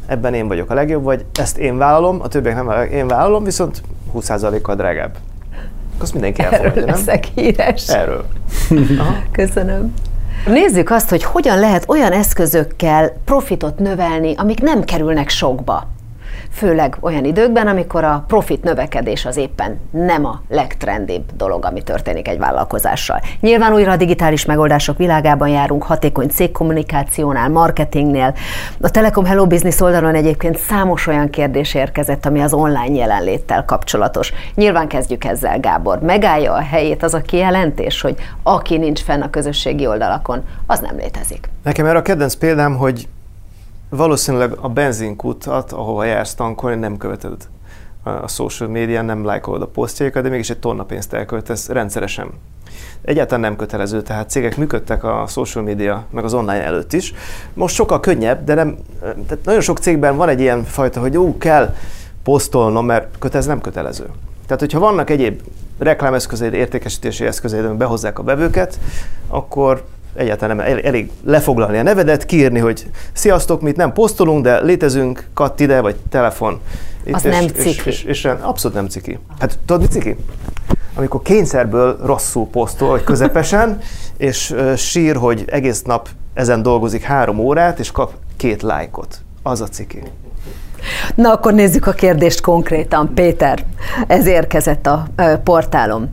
ebben én vagyok a legjobb, vagy ezt én vállalom, a többiek nem vállalják, én vállalom, viszont 20%-kal drágább. Azt mindenki elfogadja, Erről leszek híres. Erről. Aha. Köszönöm. Nézzük azt, hogy hogyan lehet olyan eszközökkel profitot növelni, amik nem kerülnek sokba. Főleg olyan időkben, amikor a profit növekedés az éppen nem a legtrendibb dolog, ami történik egy vállalkozással. Nyilván újra a digitális megoldások világában járunk, hatékony cégkommunikációnál, marketingnél. A Telekom Hello Business oldalon egyébként számos olyan kérdés érkezett, ami az online jelenléttel kapcsolatos. Nyilván kezdjük ezzel, Gábor. Megállja a helyét az a kijelentés, hogy aki nincs fenn a közösségi oldalakon, az nem létezik. Nekem erre a kedvenc példám, hogy valószínűleg a benzinkutat, ahova jársz tankolni, nem követed a social médián, nem lájkolod a posztjaikat, de mégis egy tonna pénzt elköltesz rendszeresen. Egyáltalán nem kötelező, tehát cégek működtek a social media, meg az online előtt is. Most sokkal könnyebb, de nem, tehát nagyon sok cégben van egy ilyen fajta, hogy jó, kell posztolnom, mert kötelez nem kötelező. Tehát, hogyha vannak egyéb reklámeszközeid, értékesítési eszközeid, amik behozzák a bevőket, akkor egyáltalán nem elég lefoglalni a nevedet, kiírni, hogy sziasztok, mit nem posztolunk, de létezünk, katt ide, vagy telefon. Itt, Az és, nem ciki. És, és, és, abszolút nem ciki. Hát tudod, mi ciki? Amikor kényszerből rosszul posztol, vagy közepesen, és uh, sír, hogy egész nap ezen dolgozik három órát, és kap két lájkot. Az a ciki. Na akkor nézzük a kérdést konkrétan. Péter, ez érkezett a portálon.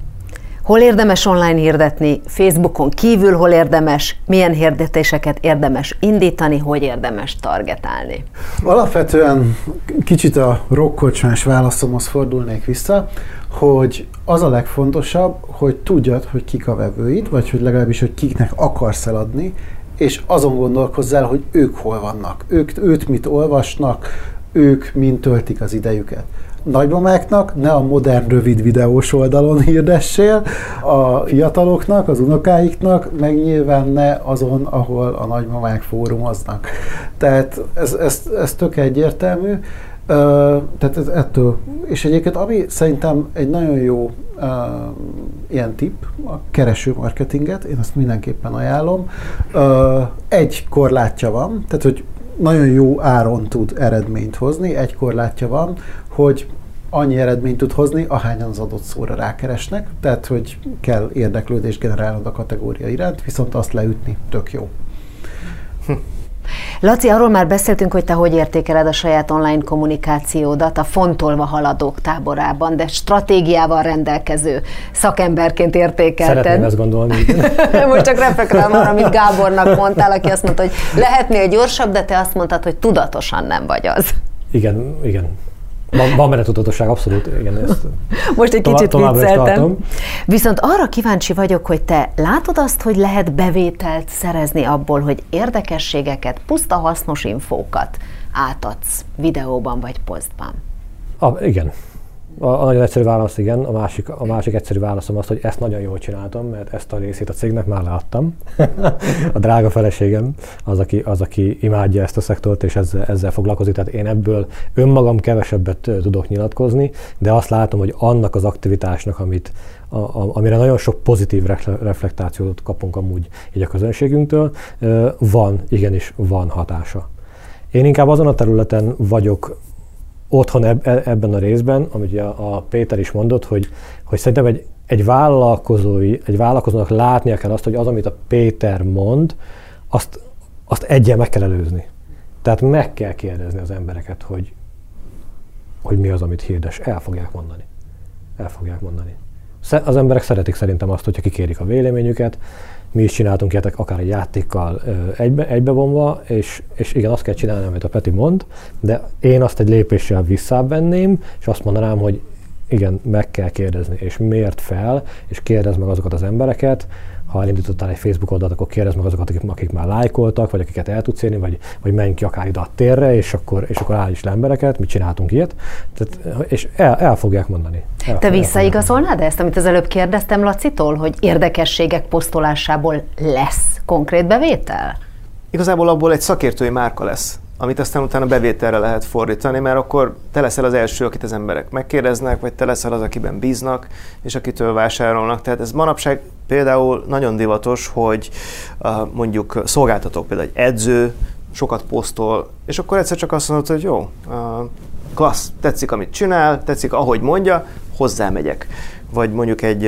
Hol érdemes online hirdetni, Facebookon kívül hol érdemes, milyen hirdetéseket érdemes indítani, hogy érdemes targetálni? Alapvetően kicsit a rokkocsmás válaszomhoz fordulnék vissza, hogy az a legfontosabb, hogy tudjad, hogy kik a vevőid, vagy hogy legalábbis, hogy kiknek akarsz eladni, és azon gondolkozzál, hogy ők hol vannak, ők, őt mit olvasnak, ők mint töltik az idejüket nagymamáknak ne a modern rövid videós oldalon hirdessél, a fiataloknak, az unokáiknak, meg nyilván ne azon, ahol a nagymamák fórumoznak. Tehát ez, ez, ez tök egyértelmű. Uh, tehát ez ettől. És egyébként ami szerintem egy nagyon jó uh, ilyen tip, a kereső marketinget, én azt mindenképpen ajánlom. Uh, egy korlátja van, tehát hogy nagyon jó áron tud eredményt hozni, egy korlátja van, hogy annyi eredményt tud hozni, ahányan az adott szóra rákeresnek, tehát hogy kell érdeklődést generálnod a kategória iránt, viszont azt leütni tök jó. Hm. Laci, arról már beszéltünk, hogy te hogy értékeled a saját online kommunikációdat a fontolva haladók táborában, de stratégiával rendelkező szakemberként értékelted. Szeretném ezt gondolni. Most csak reflektálom arra, amit Gábornak mondtál, aki azt mondta, hogy lehetnél gyorsabb, de te azt mondtad, hogy tudatosan nem vagy az. Igen, igen. Van, van benne tudatosság, abszolút. Igen, ezt Most egy kicsit vicceltem. Viszont arra kíváncsi vagyok, hogy te látod azt, hogy lehet bevételt szerezni abból, hogy érdekességeket, puszta hasznos infókat átadsz videóban vagy posztban? A, igen, a, nagyon egyszerű válasz igen, a másik, a másik egyszerű válaszom az, hogy ezt nagyon jól csináltam, mert ezt a részét a cégnek már leadtam. a drága feleségem az aki, az, aki imádja ezt a szektort, és ezzel, ezzel foglalkozik. Tehát én ebből önmagam kevesebbet tudok nyilatkozni, de azt látom, hogy annak az aktivitásnak, amit, a, a, amire nagyon sok pozitív reflektációt kapunk amúgy így a közönségünktől, van, igenis van hatása. Én inkább azon a területen vagyok otthon eb, e, ebben a részben, amit a, a Péter is mondott, hogy, hogy szerintem egy, egy vállalkozói, egy vállalkozónak látnia kell azt, hogy az, amit a Péter mond, azt, azt egyen meg kell előzni. Tehát meg kell kérdezni az embereket, hogy, hogy mi az, amit hirdes. El fogják mondani. El fogják mondani. Az emberek szeretik szerintem azt, hogyha kikérik a véleményüket, mi is csináltunk ilyet akár egy játékkal egybe, egybevonva, és, és igen, azt kell csinálni, amit a Peti mond, de én azt egy lépéssel visszavenném, és azt mondanám, hogy igen, meg kell kérdezni, és miért fel, és kérdezd meg azokat az embereket, ha elindítottál egy Facebook oldalt, akkor kérdezd meg azokat, akik, akik már lájkoltak, vagy akiket el tudsz érni, vagy, vagy menj ki akár ide a térre, és akkor, és akkor állíts le embereket, mit csináltunk ilyet, Tehát, és el, el fogják mondani. El, Te visszaigazolnád ezt, amit az előbb kérdeztem Lacitól, hogy érdekességek posztolásából lesz konkrét bevétel? Igazából abból egy szakértői márka lesz amit aztán utána bevételre lehet fordítani, mert akkor te leszel az első, akit az emberek megkérdeznek, vagy te leszel az, akiben bíznak, és akitől vásárolnak. Tehát ez manapság például nagyon divatos, hogy mondjuk szolgáltatók, például egy edző sokat posztol, és akkor egyszer csak azt mondod, hogy jó, klassz, tetszik, amit csinál, tetszik, ahogy mondja, hozzá megyek. Vagy mondjuk egy,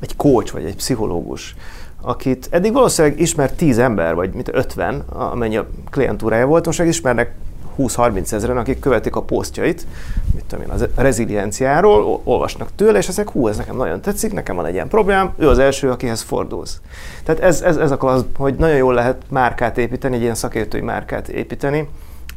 egy coach, vagy egy pszichológus akit eddig valószínűleg ismert 10 ember, vagy mit 50, amennyi a klientúrája volt, most ismernek 20-30 ezeren, akik követik a posztjait, mit tudom én, az rezilienciáról, olvasnak tőle, és ezek, hú, ez nekem nagyon tetszik, nekem van egy ilyen problémám, ő az első, akihez fordulsz. Tehát ez, ez, ez az, hogy nagyon jól lehet márkát építeni, egy ilyen szakértői márkát építeni,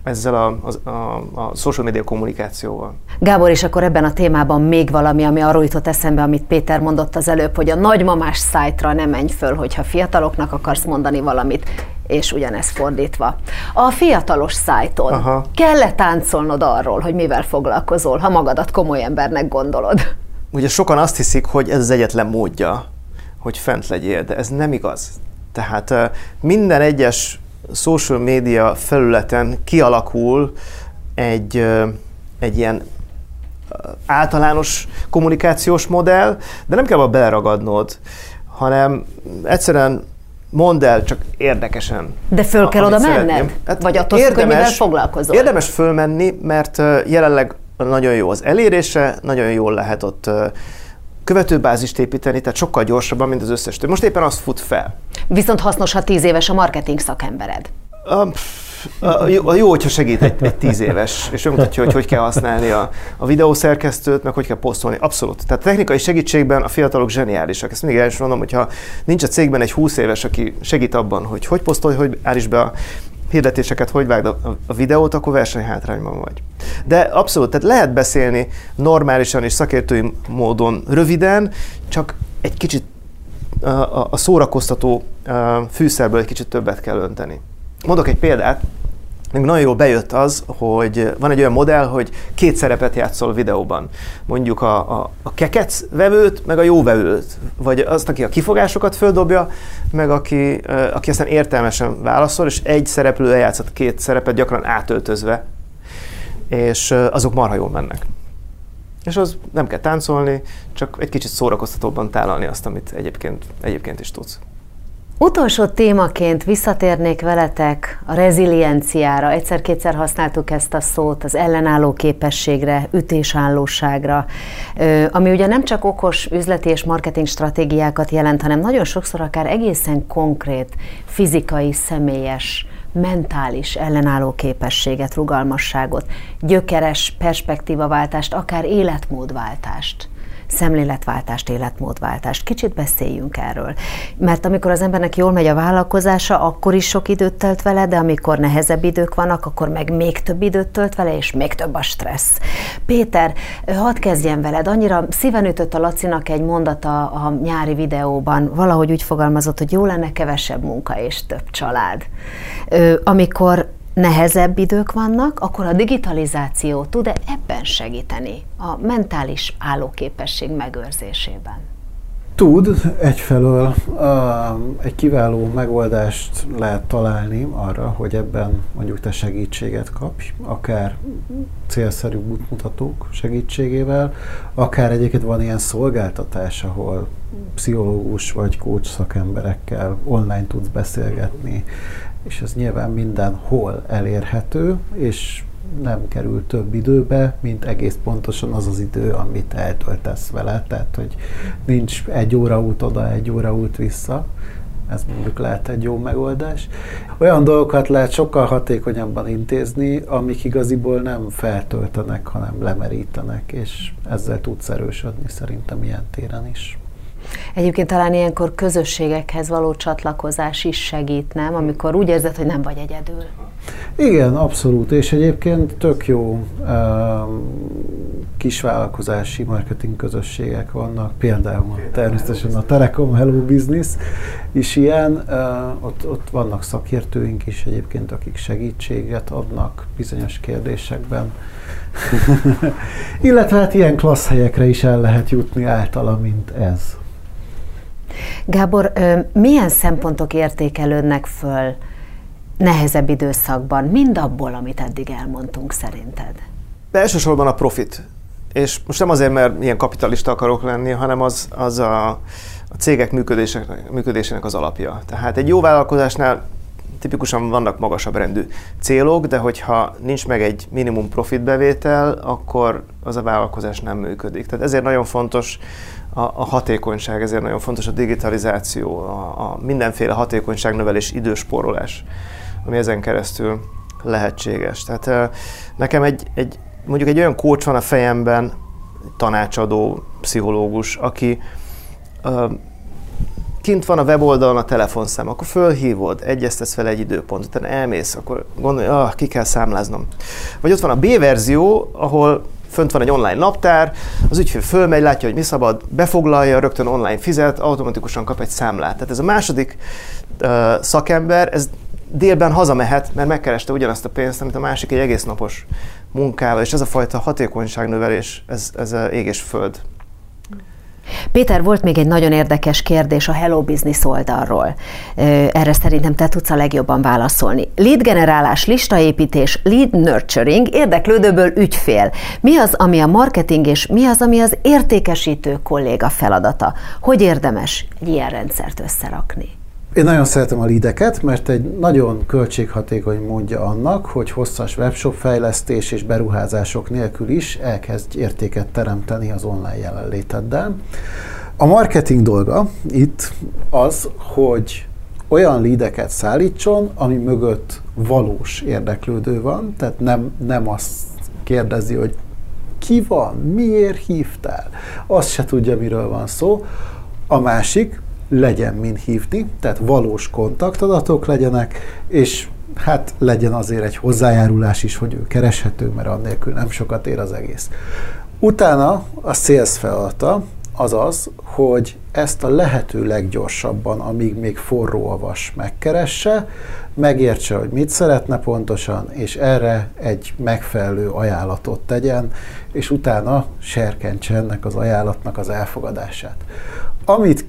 ezzel a, a, a, social media kommunikációval. Gábor, és akkor ebben a témában még valami, ami arról jutott eszembe, amit Péter mondott az előbb, hogy a nagymamás szájtra nem menj föl, hogyha fiataloknak akarsz mondani valamit, és ugyanez fordítva. A fiatalos szájton Aha. kell-e táncolnod arról, hogy mivel foglalkozol, ha magadat komoly embernek gondolod? Ugye sokan azt hiszik, hogy ez az egyetlen módja, hogy fent legyél, de ez nem igaz. Tehát minden egyes social media felületen kialakul egy, egy ilyen általános kommunikációs modell, de nem kell abba beleragadnod, hanem egyszerűen mondd el, csak érdekesen. De föl kell oda menned? Hát Vagy attól érdemes, függ, hogy mivel foglalkozol? Érdemes fölmenni, mert jelenleg nagyon jó az elérése, nagyon jól lehet ott követőbázist építeni, tehát sokkal gyorsabban, mint az összes többi. Most éppen az fut fel. Viszont hasznos, ha tíz éves a marketing szakembered. Um, a, jó, jó, hogyha segít egy, egy tíz éves, és megmutatja, hogy hogy kell használni a, a videószerkesztőt, meg hogy kell posztolni. Abszolút. Tehát technikai segítségben a fiatalok zseniálisak. Ezt mindig el is mondom, hogyha nincs a cégben egy 20 éves, aki segít abban, hogy hogy posztolj, hogy állíts be a hirdetéseket, hogy vágd a, videót, akkor versenyhátrányban vagy. De abszolút, tehát lehet beszélni normálisan és szakértői módon röviden, csak egy kicsit a, a szórakoztató fűszerből egy kicsit többet kell önteni. Mondok egy példát, még nagyon jól bejött az, hogy van egy olyan modell, hogy két szerepet játszol videóban. Mondjuk a, a, a kekec vevőt, meg a jó vevőt. Vagy azt, aki a kifogásokat földobja, meg aki, aki aztán értelmesen válaszol, és egy szereplő eljátszott két szerepet gyakran átöltözve, és azok marha jól mennek. És az nem kell táncolni, csak egy kicsit szórakoztatóbban tálalni azt, amit egyébként, egyébként is tudsz. Utolsó témaként visszatérnék veletek a rezilienciára. Egyszer-kétszer használtuk ezt a szót, az ellenálló képességre, ütésállóságra, ami ugye nem csak okos üzleti és marketing stratégiákat jelent, hanem nagyon sokszor akár egészen konkrét, fizikai, személyes, mentális ellenálló képességet, rugalmasságot, gyökeres perspektívaváltást, akár életmódváltást szemléletváltást, életmódváltást. Kicsit beszéljünk erről. Mert amikor az embernek jól megy a vállalkozása, akkor is sok időt tölt vele, de amikor nehezebb idők vannak, akkor meg még több időt tölt vele, és még több a stressz. Péter, hadd kezdjen veled. Annyira szíven ütött a Lacinak egy mondata a nyári videóban, valahogy úgy fogalmazott, hogy jó lenne kevesebb munka és több család. Amikor nehezebb idők vannak, akkor a digitalizáció tud-e ebben segíteni a mentális állóképesség megőrzésében? Tud, egyfelől egy kiváló megoldást lehet találni arra, hogy ebben mondjuk te segítséget kapj, akár célszerű útmutatók segítségével, akár egyébként van ilyen szolgáltatás, ahol pszichológus vagy coach szakemberekkel online tudsz beszélgetni, és ez nyilván mindenhol elérhető, és nem kerül több időbe, mint egész pontosan az az idő, amit eltöltesz vele, tehát hogy nincs egy óra út oda, egy óra út vissza, ez mondjuk lehet egy jó megoldás. Olyan dolgokat lehet sokkal hatékonyabban intézni, amik igaziból nem feltöltenek, hanem lemerítenek, és ezzel tudsz erősödni szerintem ilyen téren is. Egyébként talán ilyenkor közösségekhez való csatlakozás is segít, nem? Amikor úgy érzed, hogy nem vagy egyedül. Igen, abszolút, és egyébként tök jó um, kisvállalkozási marketing közösségek vannak, például természetesen a Telekom Hello Business is ilyen, uh, ott, ott vannak szakértőink is egyébként, akik segítséget adnak bizonyos kérdésekben. Illetve hát ilyen klassz helyekre is el lehet jutni általa, mint ez. Gábor, milyen szempontok értékelődnek föl nehezebb időszakban, mind abból, amit eddig elmondtunk szerinted? De elsősorban a profit. És most nem azért, mert ilyen kapitalista akarok lenni, hanem az, az a, a cégek működésének, működésének az alapja. Tehát egy jó vállalkozásnál tipikusan vannak magasabb rendű célok, de hogyha nincs meg egy minimum profit bevétel, akkor az a vállalkozás nem működik. Tehát ezért nagyon fontos a, a hatékonyság, ezért nagyon fontos a digitalizáció, a, a mindenféle hatékonyságnövelés, idősporolás, ami ezen keresztül lehetséges. Tehát nekem egy, egy, mondjuk egy olyan kócs van a fejemben, tanácsadó, pszichológus, aki kint van a weboldalon a telefonszám, akkor fölhívod, egyeztetsz fel egy időpont, utána elmész, akkor gondolj, ah, ki kell számláznom. Vagy ott van a B verzió, ahol fönt van egy online naptár, az ügyfél fölmegy, látja, hogy mi szabad, befoglalja, rögtön online fizet, automatikusan kap egy számlát. Tehát ez a második uh, szakember, ez délben hazamehet, mert megkereste ugyanazt a pénzt, amit a másik egy egész napos munkával, és ez a fajta hatékonyságnövelés, ez, ez ég és föld. Péter, volt még egy nagyon érdekes kérdés a Hello Business oldalról. Erre szerintem te tudsz a legjobban válaszolni. Lead generálás, listaépítés, lead nurturing, érdeklődőből ügyfél. Mi az, ami a marketing, és mi az, ami az értékesítő kolléga feladata? Hogy érdemes egy ilyen rendszert összerakni? Én nagyon szeretem a lideket, mert egy nagyon költséghatékony módja annak, hogy hosszas webshop fejlesztés és beruházások nélkül is elkezdj értéket teremteni az online jelenléteddel. A marketing dolga itt az, hogy olyan lideket szállítson, ami mögött valós érdeklődő van, tehát nem, nem azt kérdezi, hogy ki van, miért hívtál, azt se tudja, miről van szó. A másik, legyen min hívni, tehát valós kontaktadatok legyenek, és hát legyen azért egy hozzájárulás is, hogy ő kereshető, mert annélkül nem sokat ér az egész. Utána a sales feladata az az, hogy ezt a lehető leggyorsabban, amíg még forró a vas megkeresse, megértse, hogy mit szeretne pontosan, és erre egy megfelelő ajánlatot tegyen, és utána serkentse ennek az ajánlatnak az elfogadását. Amit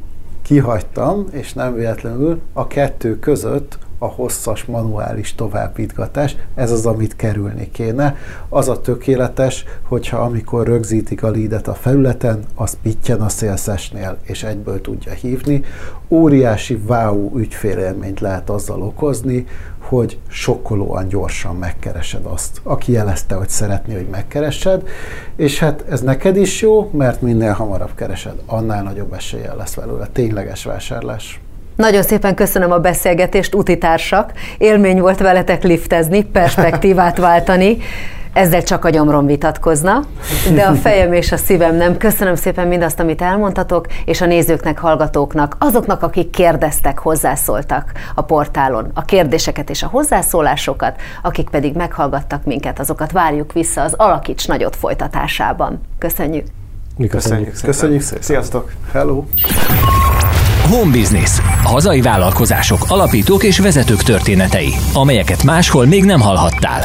kihagytam, és nem véletlenül a kettő között a hosszas manuális továbbítgatás, ez az, amit kerülni kéne. Az a tökéletes, hogyha amikor rögzítik a lídet a felületen, az pittyen a szélszesnél, és egyből tudja hívni. Óriási wow ügyfélélményt lehet azzal okozni, hogy sokkolóan gyorsan megkeresed azt, aki jelezte, hogy szeretné, hogy megkeresed, és hát ez neked is jó, mert minél hamarabb keresed, annál nagyobb eséllyel lesz belőle tényleges vásárlás. Nagyon szépen köszönöm a beszélgetést, utitársak. Élmény volt veletek liftezni, perspektívát váltani. Ezzel csak a gyomrom vitatkozna, de a fejem és a szívem nem. Köszönöm szépen mindazt, amit elmondtatok, és a nézőknek, hallgatóknak, azoknak, akik kérdeztek, hozzászóltak a portálon, a kérdéseket és a hozzászólásokat, akik pedig meghallgattak minket, azokat várjuk vissza az Alakíts Nagyot folytatásában. Köszönjük! Mi köszönjük. Köszönjük. köszönjük szépen. Sziasztok! Hello! Home Business. Hazai vállalkozások, alapítók és vezetők történetei, amelyeket máshol még nem hallhattál.